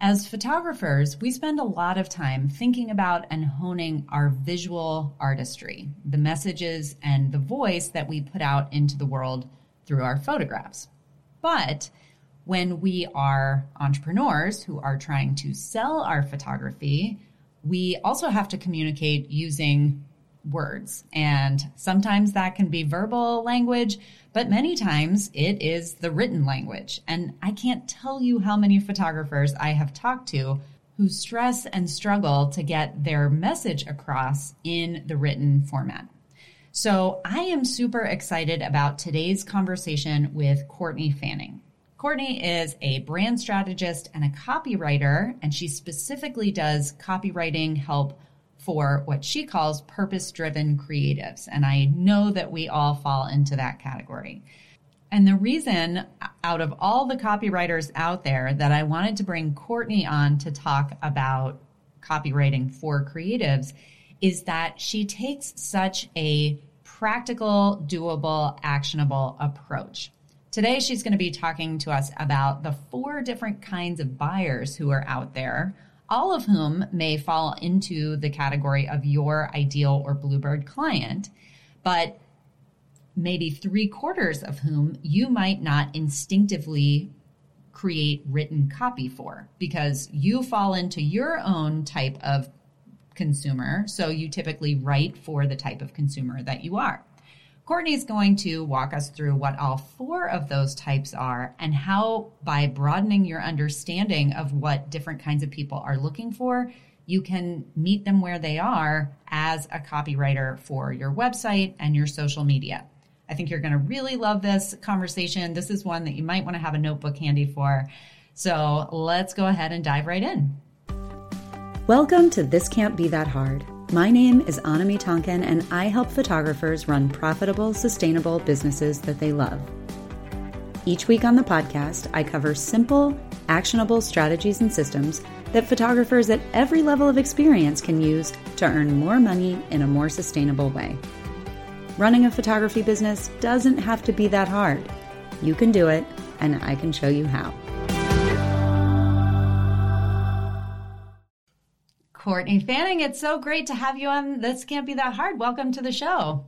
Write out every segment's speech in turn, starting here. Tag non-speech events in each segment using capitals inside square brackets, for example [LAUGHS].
As photographers, we spend a lot of time thinking about and honing our visual artistry, the messages and the voice that we put out into the world through our photographs. But when we are entrepreneurs who are trying to sell our photography, we also have to communicate using words. And sometimes that can be verbal language, but many times it is the written language. And I can't tell you how many photographers I have talked to who stress and struggle to get their message across in the written format. So I am super excited about today's conversation with Courtney Fanning. Courtney is a brand strategist and a copywriter, and she specifically does copywriting help for what she calls purpose driven creatives. And I know that we all fall into that category. And the reason out of all the copywriters out there that I wanted to bring Courtney on to talk about copywriting for creatives is that she takes such a practical, doable, actionable approach. Today, she's going to be talking to us about the four different kinds of buyers who are out there all of whom may fall into the category of your ideal or Bluebird client, but maybe three quarters of whom you might not instinctively create written copy for because you fall into your own type of consumer. So you typically write for the type of consumer that you are. Courtney is going to walk us through what all four of those types are and how, by broadening your understanding of what different kinds of people are looking for, you can meet them where they are as a copywriter for your website and your social media. I think you're going to really love this conversation. This is one that you might want to have a notebook handy for. So let's go ahead and dive right in. Welcome to This Can't Be That Hard my name is Anami Tonkin, and I help photographers run profitable, sustainable businesses that they love. Each week on the podcast, I cover simple, actionable strategies and systems that photographers at every level of experience can use to earn more money in a more sustainable way. Running a photography business doesn't have to be that hard. You can do it, and I can show you how. Courtney Fanning, it's so great to have you on This Can't Be That Hard. Welcome to the show.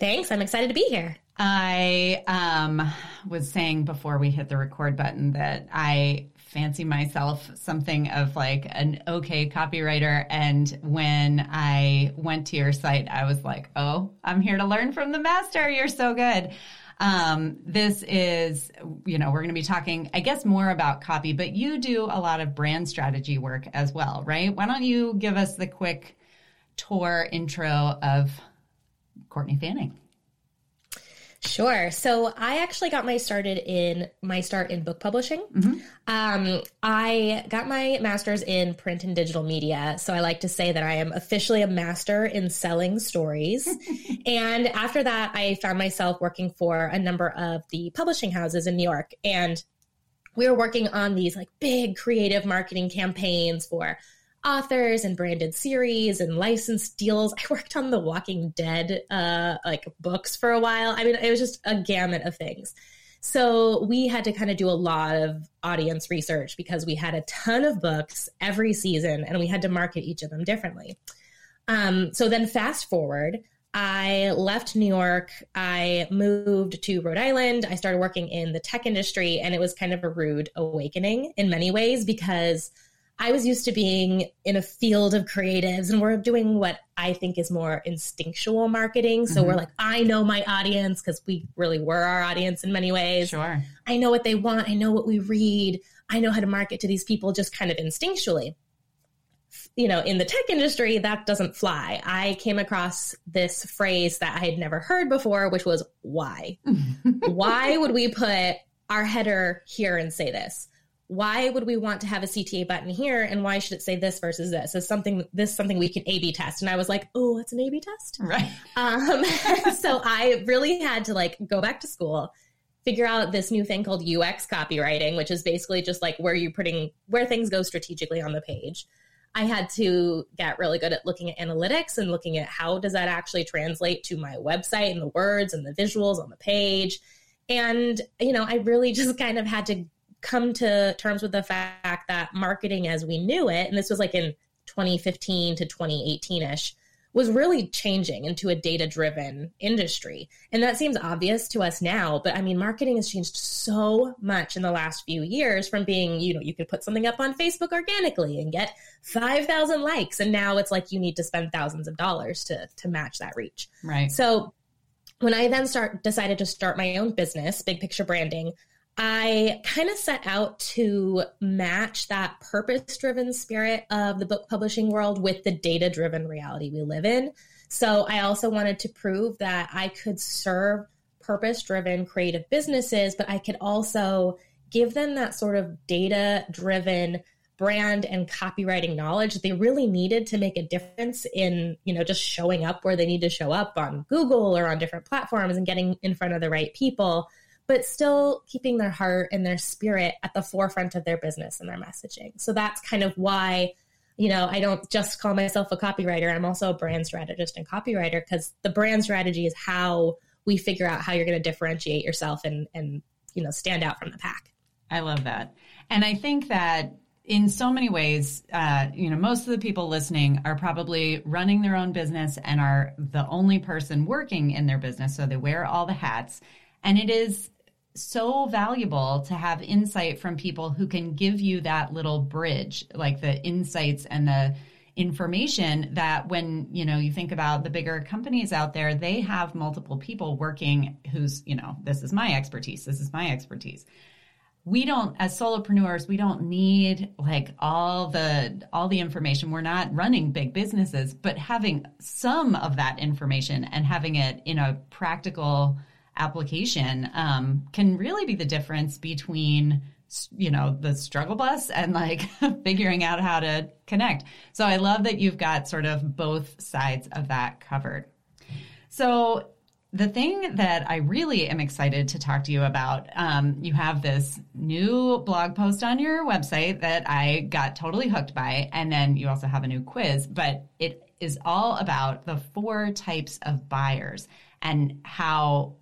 Thanks. I'm excited to be here. I um, was saying before we hit the record button that I fancy myself something of like an okay copywriter. And when I went to your site, I was like, oh, I'm here to learn from the master. You're so good. Um, this is, you know, we're going to be talking, I guess, more about copy, but you do a lot of brand strategy work as well, right? Why don't you give us the quick tour intro of Courtney Fanning? Sure. So I actually got my started in my start in book publishing. Mm-hmm. Um, I got my master's in print and digital media. So I like to say that I am officially a master in selling stories. [LAUGHS] and after that, I found myself working for a number of the publishing houses in New York. And we were working on these like big creative marketing campaigns for authors and branded series and licensed deals. I worked on the Walking Dead uh, like books for a while. I mean, it was just a gamut of things. So we had to kind of do a lot of audience research because we had a ton of books every season and we had to market each of them differently. Um, so then fast forward, I left New York. I moved to Rhode Island. I started working in the tech industry, and it was kind of a rude awakening in many ways because I was used to being in a field of creatives and we're doing what I think is more instinctual marketing. So mm-hmm. we're like, I know my audience because we really were our audience in many ways. Sure. I know what they want. I know what we read. I know how to market to these people just kind of instinctually. You know, in the tech industry, that doesn't fly. I came across this phrase that I had never heard before, which was why? [LAUGHS] why would we put our header here and say this? Why would we want to have a CTA button here and why should it say this versus this? Is something this something we can A B test? And I was like, oh, it's an A B test, right? Um, [LAUGHS] [LAUGHS] so I really had to like go back to school, figure out this new thing called UX copywriting, which is basically just like where you're putting where things go strategically on the page. I had to get really good at looking at analytics and looking at how does that actually translate to my website and the words and the visuals on the page. And, you know, I really just kind of had to come to terms with the fact that marketing as we knew it, and this was like in 2015 to 2018 ish, was really changing into a data driven industry. And that seems obvious to us now, but I mean, marketing has changed so much in the last few years from being, you know, you could put something up on Facebook organically and get 5,000 likes. And now it's like you need to spend thousands of dollars to, to match that reach. Right. So when I then start decided to start my own business, big picture branding, I kind of set out to match that purpose driven spirit of the book publishing world with the data driven reality we live in. So I also wanted to prove that I could serve purpose driven creative businesses, but I could also give them that sort of data driven brand and copywriting knowledge they really needed to make a difference in, you know, just showing up where they need to show up on Google or on different platforms and getting in front of the right people but still keeping their heart and their spirit at the forefront of their business and their messaging. So that's kind of why, you know, I don't just call myself a copywriter. I'm also a brand strategist and copywriter because the brand strategy is how we figure out how you're going to differentiate yourself and and you know stand out from the pack. I love that, and I think that in so many ways, uh, you know, most of the people listening are probably running their own business and are the only person working in their business, so they wear all the hats. And it is so valuable to have insight from people who can give you that little bridge, like the insights and the information that when you know you think about the bigger companies out there they have multiple people working who's you know this is my expertise this is my expertise. We don't as solopreneurs we don't need like all the all the information. We're not running big businesses but having some of that information and having it in a practical application um, can really be the difference between you know the struggle bus and like [LAUGHS] figuring out how to connect. So i love that you've got sort of both sides of that covered. So the thing that i really am excited to talk to you about um, you have this new blog post on your website that i got totally hooked by and then you also have a new quiz but it is all about the four types of buyers and how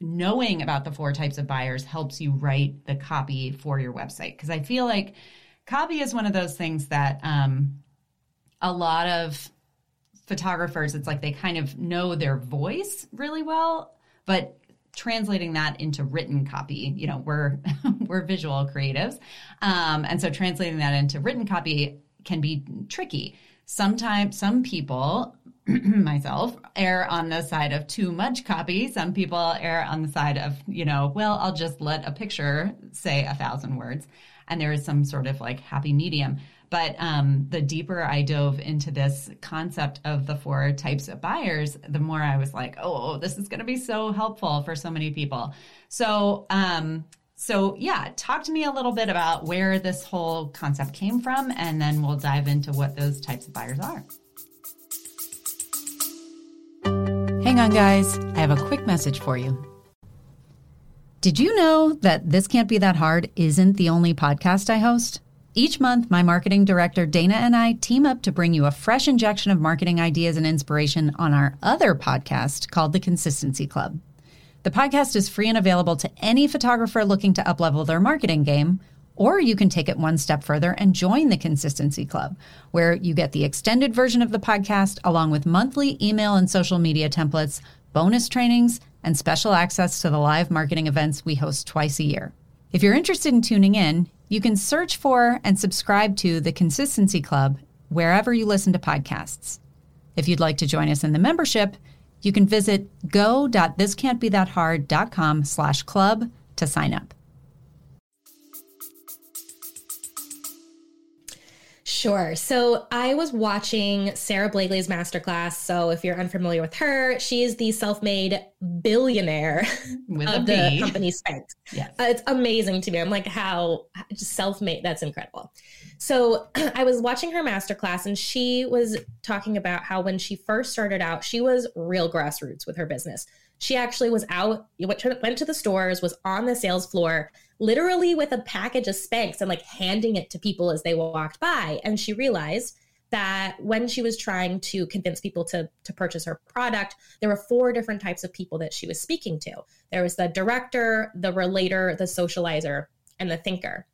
knowing about the four types of buyers helps you write the copy for your website. Because I feel like copy is one of those things that um, a lot of photographers, it's like they kind of know their voice really well, but translating that into written copy you know we're [LAUGHS] we're visual creatives um, and so translating that into written copy can be tricky sometimes some people [CLEARS THROAT] myself err on the side of too much copy. Some people err on the side of, you know, well, I'll just let a picture say a thousand words. And there is some sort of like happy medium. But um, the deeper I dove into this concept of the four types of buyers, the more I was like, oh, this is going to be so helpful for so many people. So, um, so yeah, talk to me a little bit about where this whole concept came from, and then we'll dive into what those types of buyers are. Hang on, guys. I have a quick message for you. Did you know that This Can't Be That Hard isn't the only podcast I host? Each month, my marketing director, Dana, and I team up to bring you a fresh injection of marketing ideas and inspiration on our other podcast called The Consistency Club. The podcast is free and available to any photographer looking to uplevel their marketing game or you can take it one step further and join the Consistency Club, where you get the extended version of the podcast along with monthly email and social media templates, bonus trainings, and special access to the live marketing events we host twice a year. If you're interested in tuning in, you can search for and subscribe to the Consistency Club wherever you listen to podcasts. If you'd like to join us in the membership, you can visit go.thiscan'tbethathard.com slash club to sign up. Sure. So I was watching Sara Blakely's masterclass. So if you're unfamiliar with her, she is the self-made billionaire [LAUGHS] with of the company Spanx. Yes. Uh, it's amazing to me. I'm like, how self-made? That's incredible. So [CLEARS THROAT] I was watching her masterclass and she was talking about how when she first started out, she was real grassroots with her business. She actually was out, went to, went to the stores, was on the sales floor, literally with a package of Spanx and like handing it to people as they walked by. And she realized that when she was trying to convince people to to purchase her product there were four different types of people that she was speaking to there was the director the relator the socializer and the thinker.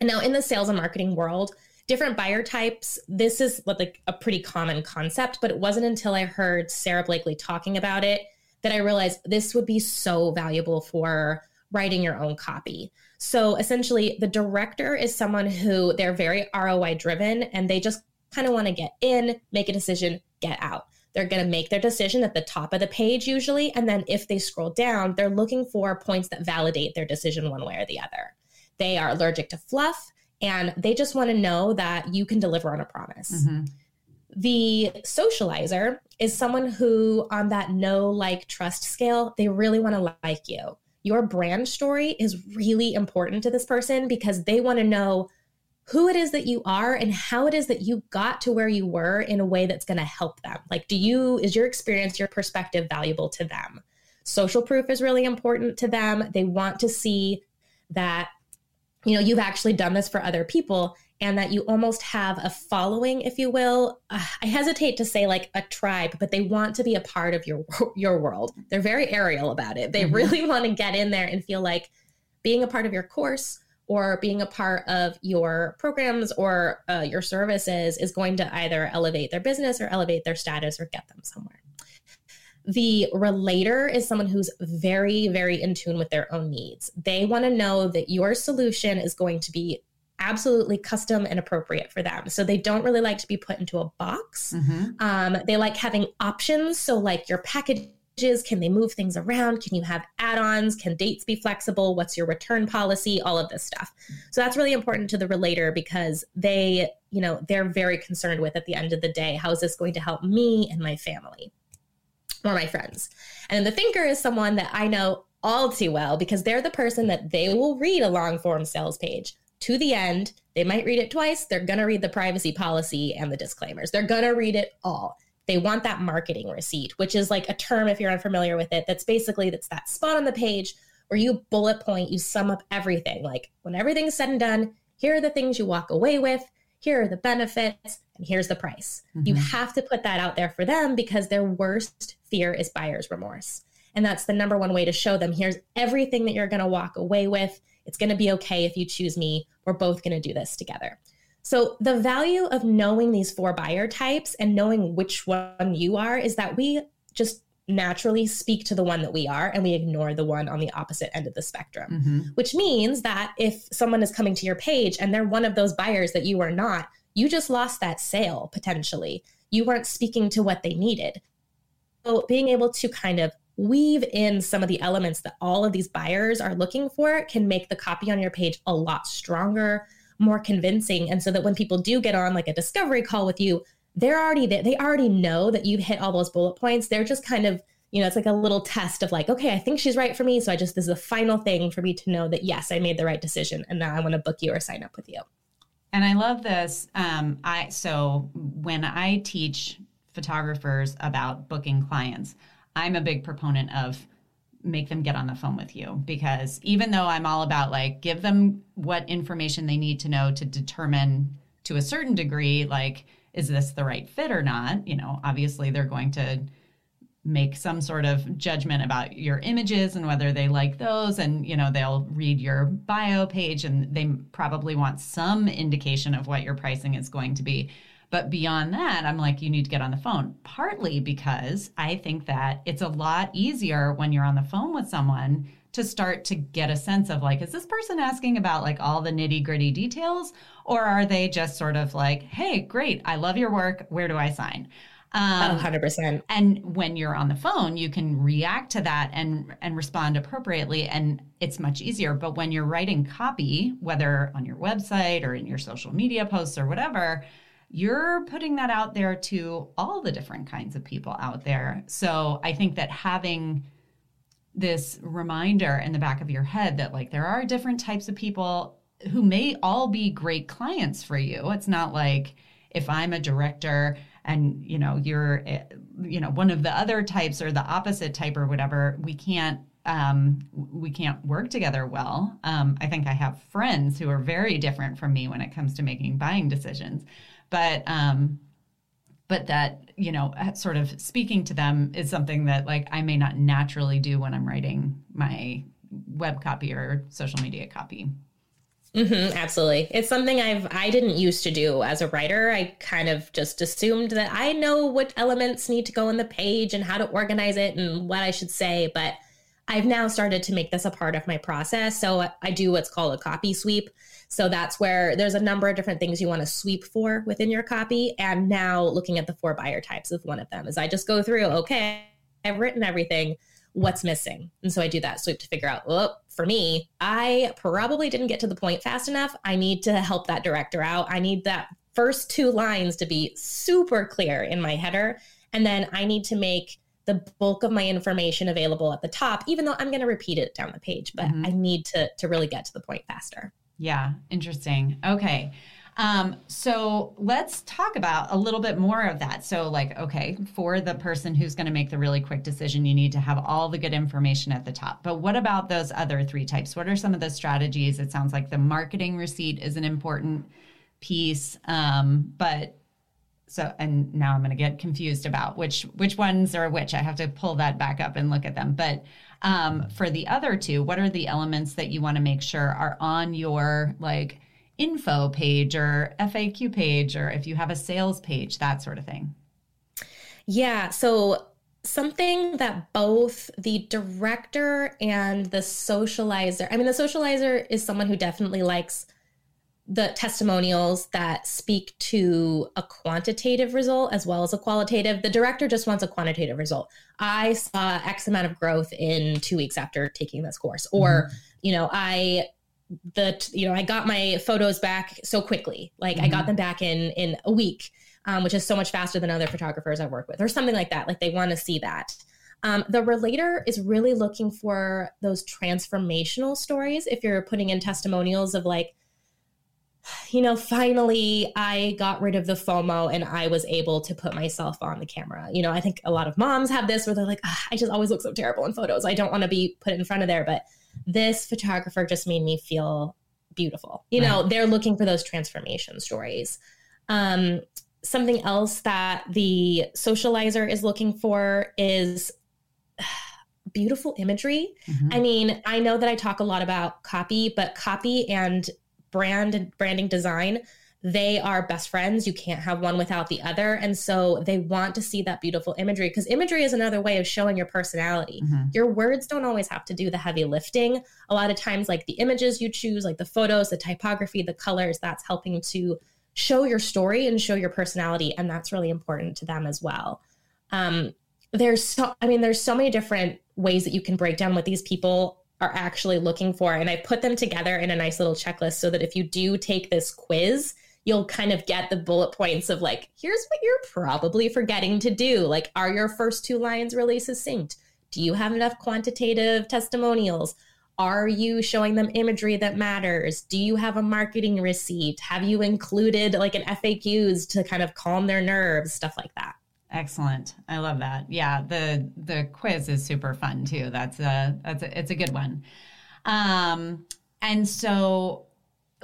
And now in the sales and marketing world, different buyer types, this is like a pretty common concept, but it wasn't until I heard Sara Blakely talking about it that I realized this would be so valuable for writing your own copy. So essentially, the director is someone who they're very ROI driven and they just kind of want to get in, make a decision, get out. They're going to make their decision at the top of the page usually. And then if they scroll down, they're looking for points that validate their decision one way or the other. They are allergic to fluff and they just want to know that you can deliver on a promise. Mm-hmm. The socializer is someone who, on that no like trust scale, they really want to like you. Your brand story is really important to this person because they want to know who it is that you are and how it is that you got to where you were in a way that's going to help them. Like, do you, is your experience, your perspective valuable to them? Social proof is really important to them. They want to see that, you know, you've actually done this for other people and that you almost have a following, if you will. Uh, I hesitate to say like a tribe, but they want to be a part of your, [LAUGHS] your world. They're very aerial about it. They mm-hmm. really [LAUGHS] want to get in there and feel like being a part of your course or being a part of your programs or uh, your services is going to either elevate their business or elevate their status or get them somewhere. The relator is someone who's very, very in tune with their own needs. They want to know that your solution is going to be absolutely custom and appropriate for them. So they don't really like to be put into a box. Mm-hmm. Um, they like having options. So, like your package can they move things around? Can you have add ons? Can dates be flexible? What's your return policy? All of this stuff. So that's really important to the relator because they, you know, they're very concerned with at the end of the day, how is this going to help me and my family or my friends? And the thinker is someone that I know all too well because they're the person that they will read a long form sales page to the end. They might read it twice. They're going to read the privacy policy and the disclaimers. They're going to read it all they want that marketing receipt, which is like a term, if you're unfamiliar with it, that's basically that's that spot on the page where you bullet point, you sum up everything. Like when everything's said and done, here are the things you walk away with, here are the benefits, and here's the price. Mm-hmm. You have to put that out there for them because their worst fear is buyer's remorse. And that's the number one way to show them here's everything that you're going to walk away with. It's going to be okay if you choose me. We're both going to do this together. So, the value of knowing these four buyer types and knowing which one you are is that we just naturally speak to the one that we are and we ignore the one on the opposite end of the spectrum, mm-hmm. which means that if someone is coming to your page and they're one of those buyers that you are not, you just lost that sale potentially. You weren't speaking to what they needed. So, being able to kind of weave in some of the elements that all of these buyers are looking for can make the copy on your page a lot stronger, more convincing. And so that when people do get on like a discovery call with you, they're already there. They already know that you've hit all those bullet points. They're just kind of, you know, it's like a little test of like, okay, I think she's right for me. So I just, this is the final thing for me to know that yes, I made the right decision. And now I want to book you or sign up with you. And I love this. Um, I so when I teach photographers about booking clients, I'm a big proponent of make them get on the phone with you because even though I'm all about like give them what information they need to know to determine to a certain degree like is this the right fit or not you know obviously they're going to make some sort of judgment about your images and whether they like those and you know they'll read your bio page and they probably want some indication of what your pricing is going to be but beyond that, I'm like, you need to get on the phone. Partly because I think that it's a lot easier when you're on the phone with someone to start to get a sense of like, is this person asking about like all the nitty gritty details? Or are they just sort of like, hey, great, I love your work. Where do I sign? Um, 100%. And when you're on the phone, you can react to that and and respond appropriately and it's much easier. But when you're writing copy, whether on your website or in your social media posts or whatever, you're putting that out there to all the different kinds of people out there. So I think that having this reminder in the back of your head that like there are different types of people who may all be great clients for you. It's not like if I'm a director and you know you're eh, you know one of the other types or the opposite type or whatever, we can't um, we can't work together well. Um, I think I have friends who are very different from me when it comes to making buying decisions but um but that you know sort of speaking to them is something that like i may not naturally do when i'm writing my web copy or social media copy Mm-hmm, absolutely. It's something I've I didn't used to do as a writer. I kind of just assumed that I know what elements need to go in the page and how to organize it and what I should say, but I've now started to make this a part of my process. So I do what's called a copy sweep. So that's where there's a number of different things you want to sweep for within your copy. And now looking at the four buyer types of one of them is I just go through, okay, I've written everything what's missing. And so I do that sweep to figure out, well, for me, I probably didn't get to the point fast enough. I need to help that director out. I need that first two lines to be super clear in my header. And then I need to make the bulk of my information available at the top, even though I'm going to repeat it down the page, but mm-hmm. I need to, to really get to the point faster. Yeah, interesting. Okay. Um, so let's talk about a little bit more of that. So, like, okay, for the person who's going to make the really quick decision, you need to have all the good information at the top. But what about those other three types? What are some of the strategies? It sounds like the marketing receipt is an important piece. Um, but so, and now I'm going to get confused about which which ones are which. I have to pull that back up and look at them. But um, for the other two, what are the elements that you want to make sure are on your like info page or FAQ page, or if you have a sales page, that sort of thing? Yeah. So, something that both the director and the socializer, I mean, the socializer is someone who definitely likes the testimonials that speak to a quantitative result as well as a qualitative. The director just wants a quantitative result. I saw X amount of growth in two weeks after taking this course, or, mm-hmm. you know, I the you know i got my photos back so quickly. Like mm-hmm. i got mm-hmm. them back in in a week um, which is so much faster than other photographers i work with or something like that. Like they want to see that. Um, the relator is really looking for those transformational stories if you're putting in testimonials of like you know finally i got rid of the fomo and i was able to put myself on the camera. You know i think a lot of moms have this where they're like i just always look so terrible in photos. I don't want to be put in front of there. But this photographer just made me feel beautiful. You right. know, they're looking for those transformation stories. Um, something else that the socializer is looking for is [SIGHS] beautiful imagery. Mm-hmm. I mean, I know that I talk a lot about copy, but copy and brand and branding design they are best friends. You can't have one without the other. And so they want to see that beautiful imagery because imagery is another way of showing your personality. Mm-hmm. Your words don't always have to do the heavy lifting. A lot of times, like the images you choose, like the photos, the typography, the colors, that's helping to show your story and show your personality. And that's really important to them as well. Um, there's so, I mean, there's so many different ways that you can break down what these people are actually looking for. And I put them together in a nice little checklist so that if you do take this quiz, you'll kind of get the bullet points of like, here's what you're probably forgetting to do. Like, are your first two lines really succinct? Do you have enough quantitative testimonials? Are you showing them imagery that matters? Do you have a marketing receipt? Have you included like an FAQs to kind of calm their nerves, stuff like that? Excellent. I love that. Yeah, the the quiz is super fun too. That's a that's a, it's a good one. Um and so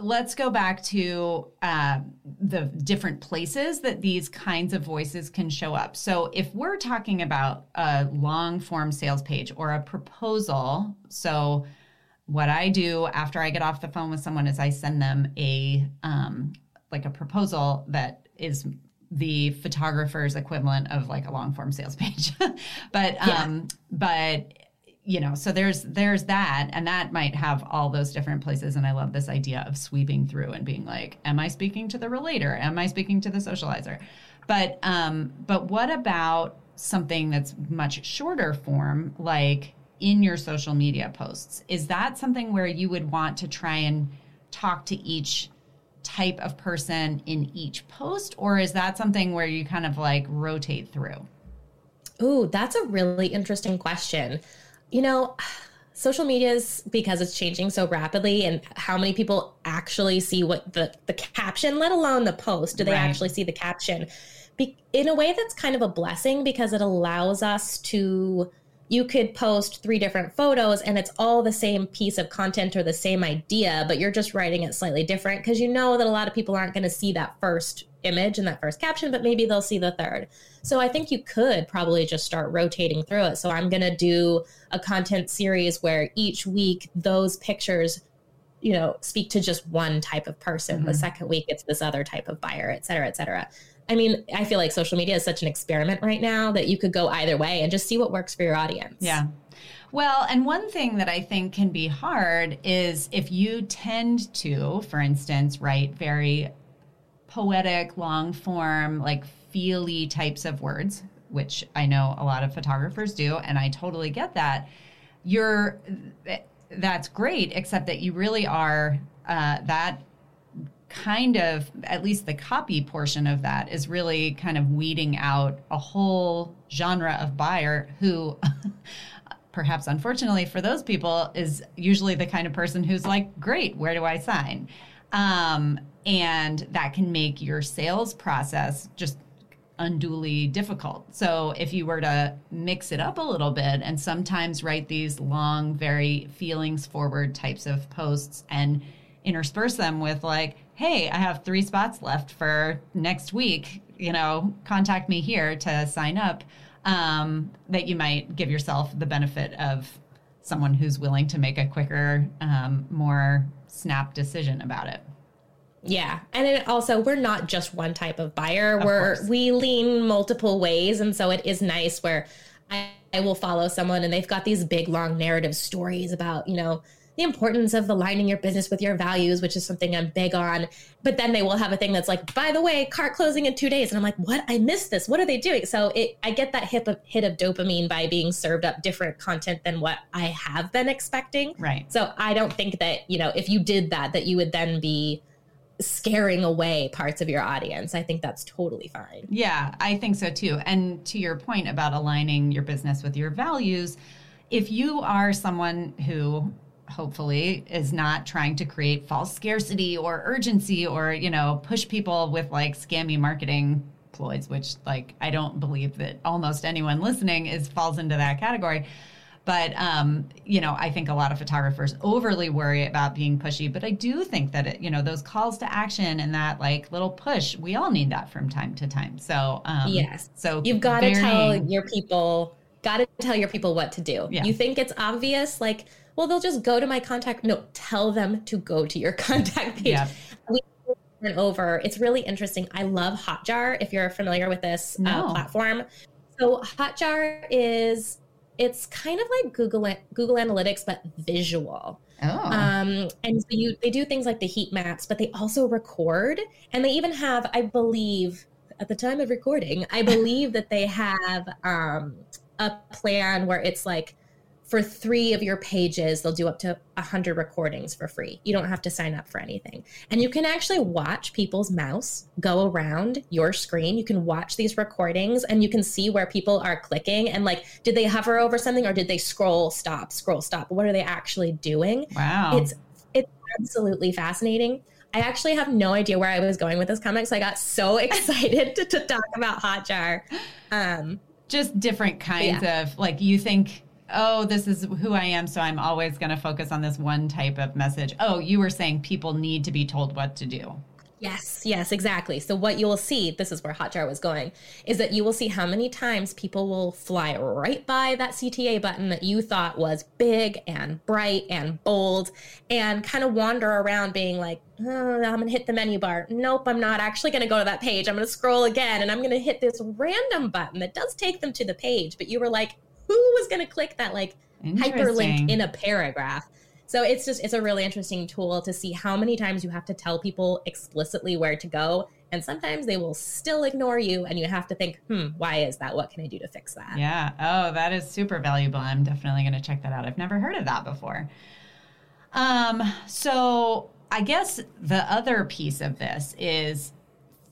let's go back to uh, the different places that these kinds of voices can show up. So, if we're talking about a long form sales page or a proposal, so what I do after I get off the phone with someone is I send them a um, like a proposal that is the photographer's equivalent of like a long form sales [LAUGHS] page but um yeah. but you know so there's there's that and that might have all those different places and i love this idea of sweeping through and being like am i speaking to the relator? Am i speaking to the socializer? But um but what about something that's much shorter form like in your social media posts? Is that something where you would want to try and talk to each type of person in each post or is that something where you kind of like rotate through? Ooh, that's a really interesting question you know, social media is because it's changing so rapidly and how many people actually see what the, the caption, let alone the post, do they right. actually see the caption? Be, in a way that's kind of a blessing because it allows us to you could post three different photos and it's all the same piece of content or the same idea, but you're just writing it slightly different because you know that a lot of people aren't going to see that first image in that first caption, but maybe they'll see the third. So I think you could probably just start rotating through it. So I'm going to do a content series where each week those pictures you know, speak to just one type of person. Mm-hmm. The second week, it's this other type of buyer, et cetera, et cetera. I mean, I feel like social media is such an experiment right now that you could go either way and just see what works for your audience. Yeah. Well, and one thing that I think can be hard is if you tend to, for instance, write very poetic, long form, like feely types of words, which I know a lot of photographers do, and I totally get that. You're that's great, except that you really are uh, that kind of at least the copy portion of that is really kind of weeding out a whole genre of buyer who [LAUGHS] perhaps unfortunately for those people is usually the kind of person who's like great where do i sign um, and that can make your sales process just unduly difficult. So if you were to mix it up a little bit and sometimes write these long, very feelings forward types of posts and intersperse them with like, hey, I have three spots left for next week, you know, contact me here to sign up, um, that you might give yourself the benefit of someone who's willing to make a quicker, um, more snap decision about it. Yeah. And it also we're not just one type of buyer. Of we're course. we lean multiple ways and so it is nice where I, I will follow someone and they've got these big long narrative stories about, you know, the importance of aligning your business with your values, which is something I'm big on. But then they will have a thing that's like, by the way, cart closing in two days. And I'm like, what? I missed this. What are they doing? So it, I get that hit of, hit of dopamine by being served up different content than what I have been expecting. Right. So I don't think that, you know, if you did that, that you would then be scaring away parts of your audience. I think that's totally fine. Yeah, I think so too. And to your point about aligning your business with your values, if you are someone who hopefully is not trying to create false scarcity or urgency or, you know, push people with like scammy marketing ploys, which like I don't believe that almost anyone listening is falls into that category but um, you know, I think a lot of photographers overly worry about being pushy. But I do think that it, you know, those calls to action and that like little push, we all need that from time to time. So um, yes, so you've got to tell your people, got to tell your people what to do. Yeah. You think it's obvious, like well, they'll just go to my contact. No, tell them to go to your [LAUGHS] contact page. Yeah. We and over. It's really interesting. I love Hotjar. If you're familiar with this uh, no. uh, platform, so Hotjar is it's kind of like Google Google Analytics but visual. Oh. Um, and so you they do things like the heat maps, but they also record, and they even have, I believe, at the time of recording, I believe that they have um, a plan where it's like for three of your pages, they'll do up to 100 recordings for free. You don't have to sign up for anything. And you can actually watch people's mouse go around your screen. You can watch these recordings and you can see where people are clicking and like, did they hover over something or did they scroll, stop, scroll, stop? What are they actually doing? Wow. It's, it's absolutely fascinating. I actually have no idea where I was going with this comic, so I got so [LAUGHS] excited to, to talk about Hotjar. Um, Just different kinds yeah. of like you think oh, this is who I am, so I'm always going to focus on this one type of message. Oh, you were saying people need to be told what to do. Yes, yes, exactly. So what you will see, this is where Hotjar was going, is that you will see how many times people will fly right by that CTA button that you thought was big and bright and bold and kind of wander around being like, oh, I'm going to hit the menu bar. Nope, I'm not actually going to go to that page. I'm going to scroll again and I'm going to hit this random button that does take them to the page, but you were like, who was going to click that like hyperlink in a paragraph? So it's just it's a really interesting tool to see how many times you have to tell people explicitly where to go and sometimes they will still ignore you and you have to think, "Hmm, why is that? What can I do to fix that?" Yeah. Oh, that is super valuable. I'm definitely going to check that out. I've never heard of that before. Um, so I guess the other piece of this is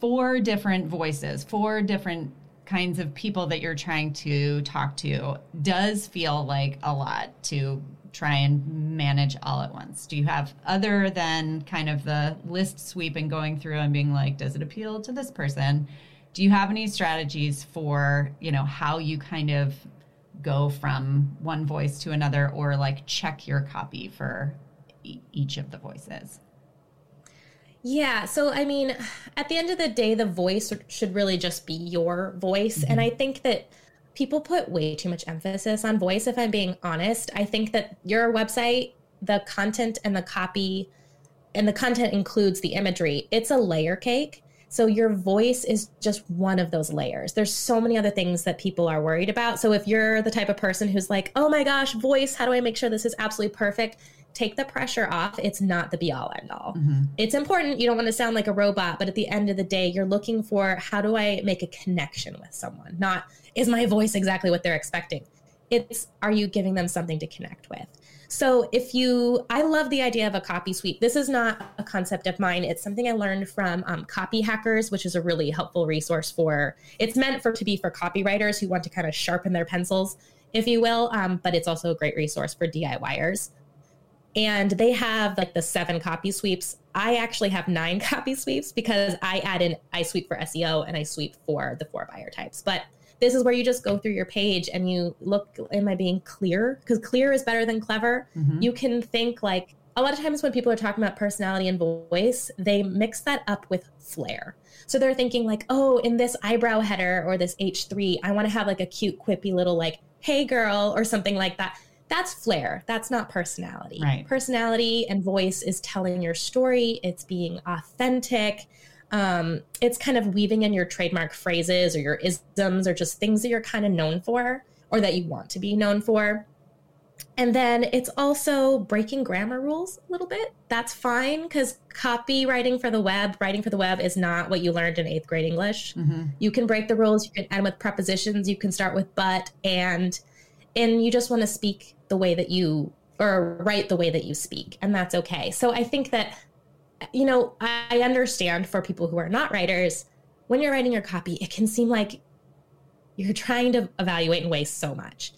four different voices, four different kinds of people that you're trying to talk to does feel like a lot to try and manage all at once? Do you have other than kind of the list sweep and going through and being like, does it appeal to this person? Do you have any strategies for, you know, how you kind of go from one voice to another or like check your copy for e- each of the voices? Yeah. So, I mean, at the end of the day, the voice should really just be your voice. Mm-hmm. And I think that people put way too much emphasis on voice, if I'm being honest. I think that your website, the content and the copy and the content includes the imagery, it's a layer cake. So your voice is just one of those layers. There's so many other things that people are worried about. So if you're the type of person who's like, "Oh my gosh, voice, how do I make sure this is absolutely perfect?" Take the pressure off. It's not the be all end all. Mm-hmm. It's important. You don't want to sound like a robot, but at the end of the day, you're looking for how do I make a connection with someone? Not is my voice exactly what they're expecting? It's are you giving them something to connect with? So if you, I love the idea of a copy sweep. This is not a concept of mine. It's something I learned from um, Copy Hackers, which is a really helpful resource for. It's meant for to be for copywriters who want to kind of sharpen their pencils, if you will. Um, but it's also a great resource for DIYers. And they have like the seven copy sweeps. I actually have nine [LAUGHS] copy sweeps because I add in I sweep for SEO and I sweep for the four buyer types. But this is where you just go through your page and you look, am I being clear? Because clear is better than clever. Mm-hmm. You can think like, a lot of times when people are talking about personality and voice, they mix that up with flair. So they're thinking like, oh, in this eyebrow header or this H3, I want to have like a cute, quippy little like, hey girl, or something like that. That's flair. That's not personality. Right. Personality and voice is telling your story, it's being authentic um, it's kind of weaving in your trademark phrases or your isms or just things that you're kind of known for or that you want to be known for. And then it's also breaking grammar rules a little bit. That's fine because copywriting for the web, writing for the web is not what you learned in eighth grade English. Mm-hmm. You can break the rules, you can end with prepositions, you can start with but and, and you just want to speak the way that you or write the way that you speak. And that's okay. So I think that you know, I understand for people who are not writers, when you're writing your copy, it can seem like you're trying to evaluate and weigh so much.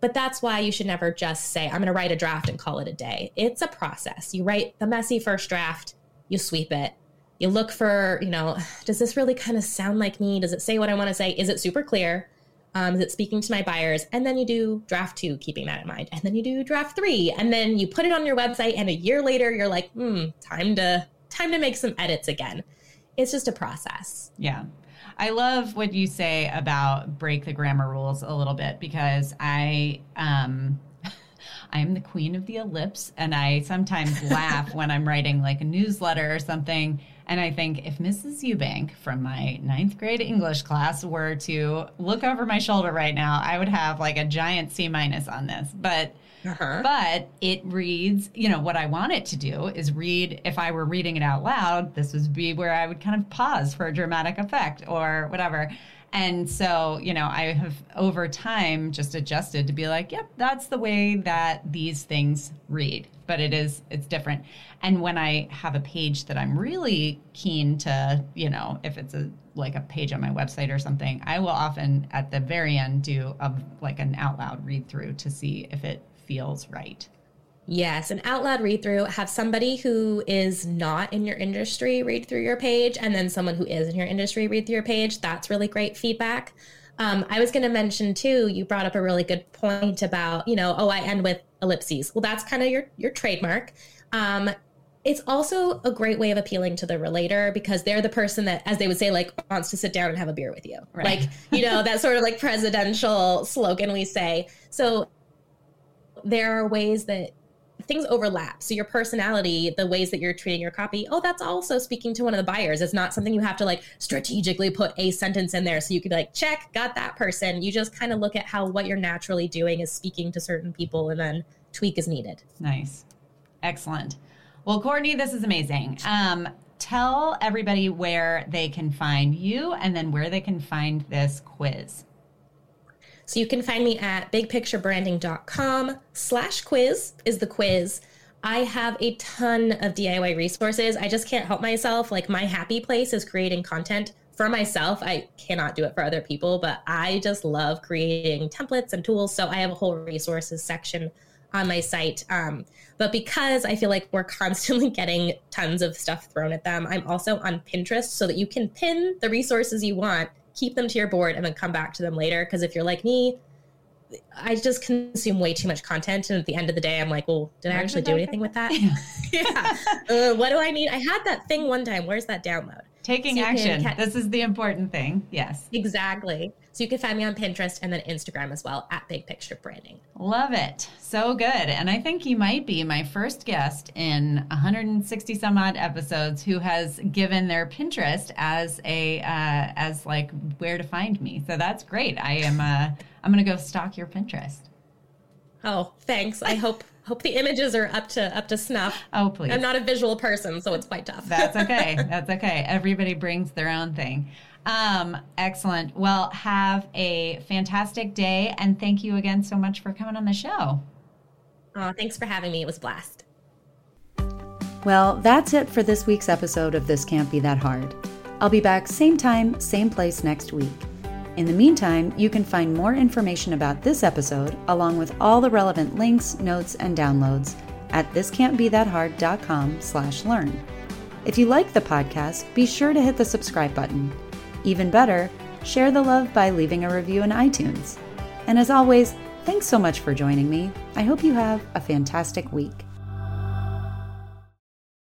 But that's why you should never just say, I'm going to write a draft and call it a day. It's a process. You write the messy first draft, you sweep it, you look for, you know, does this really kind of sound like me? Does it say what I want to say? Is it super clear? Um, is it speaking to my buyers? And then you do draft two, keeping that in mind. And then you do draft three. And then you put it on your website. And a year later, you're like, hmm, time to time to make some edits again. It's just a process. Yeah. I love what you say about break the grammar rules a little bit because I um [LAUGHS] I am the queen of the ellipse and I sometimes [LAUGHS] laugh when I'm writing like a newsletter or something and I think if Mrs. Eubank from my ninth grade English class were to look over my shoulder right now, I would have like a giant C minus on this. But uh-huh. but it reads, you know, what I want it to do is read, if I were reading it out loud, this would be where I would kind of pause for a dramatic effect or whatever. And so, you know, I have over time just adjusted to be like, yep, that's the way that these things read. But it is, it's different. And when I have a page that I'm really keen to, you know, if it's a like a page on my website or something, I will often at the very end do a, like an out loud read through to see if it feels right. Yes, an out loud read through. Have somebody who is not in your industry read through your page, and then someone who is in your industry read through your page. That's really great feedback. Um, I was going to mention too. You brought up a really good point about you know, oh, I end with ellipses. Well, that's kind of your your trademark. Um, it's also a great way of appealing to the relator because they're the person that, as they would say, like wants to sit down and have a beer with you. Right. Like you know that sort of like presidential slogan we say. So there are ways that things overlap. So your personality, the ways that you're treating your copy, oh, that's also speaking to one of the buyers. It's not something you have to like strategically put a sentence in there so you could be like, check, got that person. You just kind of look at how what you're naturally doing is speaking to certain people and then tweak is needed. Nice. Excellent. Well, Courtney, this is amazing. Um, tell everybody where they can find you and then where they can find this quiz. So you can find me at bigpicturebranding.com slash quiz is the quiz. I have a ton of DIY resources. I just can't help myself. Like my happy place is creating content for myself. I cannot do it for other people, but I just love creating templates and tools. So I have a whole resources section on my site. Um, but because I feel like we're [LAUGHS] constantly getting tons of stuff thrown at them, I'm also on Pinterest so that you can pin the resources you want keep them to your board and then come back to them later. Because if you're like me, I just consume way too much content, and at the end of the day, I'm like, well, did I actually do anything with that? [LAUGHS] yeah. Uh, what do I need? I had that thing one time. Where's that download? Taking So you can action. this is the important thing. Yes. Exactly. So you can find me on Pinterest and then Instagram as well at Big Picture Branding. Love it. So good. And I think you might be my first guest in 160 some odd episodes who has given their Pinterest as a uh, as like where to find me. So that's great. I am uh I'm going to go stalk your Pinterest. Oh, thanks. I hope hope the images are up to up to snuff. Oh, please. I'm not a visual person, so it's quite tough. That's [LAUGHS] okay. That's okay. Everybody brings their own thing. Um, excellent. Well, have a fantastic day and thank you again so much for coming on the show. oh, thanks for having me. It was a blast. Well, that's it for this week's episode of This Can't Be That Hard. I'll be back same time, same place next week. In the meantime, you can find more information about this episode, along with all the relevant links, notes, and downloads at thiscan'tbethathard.com slash learn. If you like the podcast, be sure to hit the subscribe button. Even better, share the love by leaving a review in iTunes. And as always, thanks so much for joining me. I hope you have a fantastic week.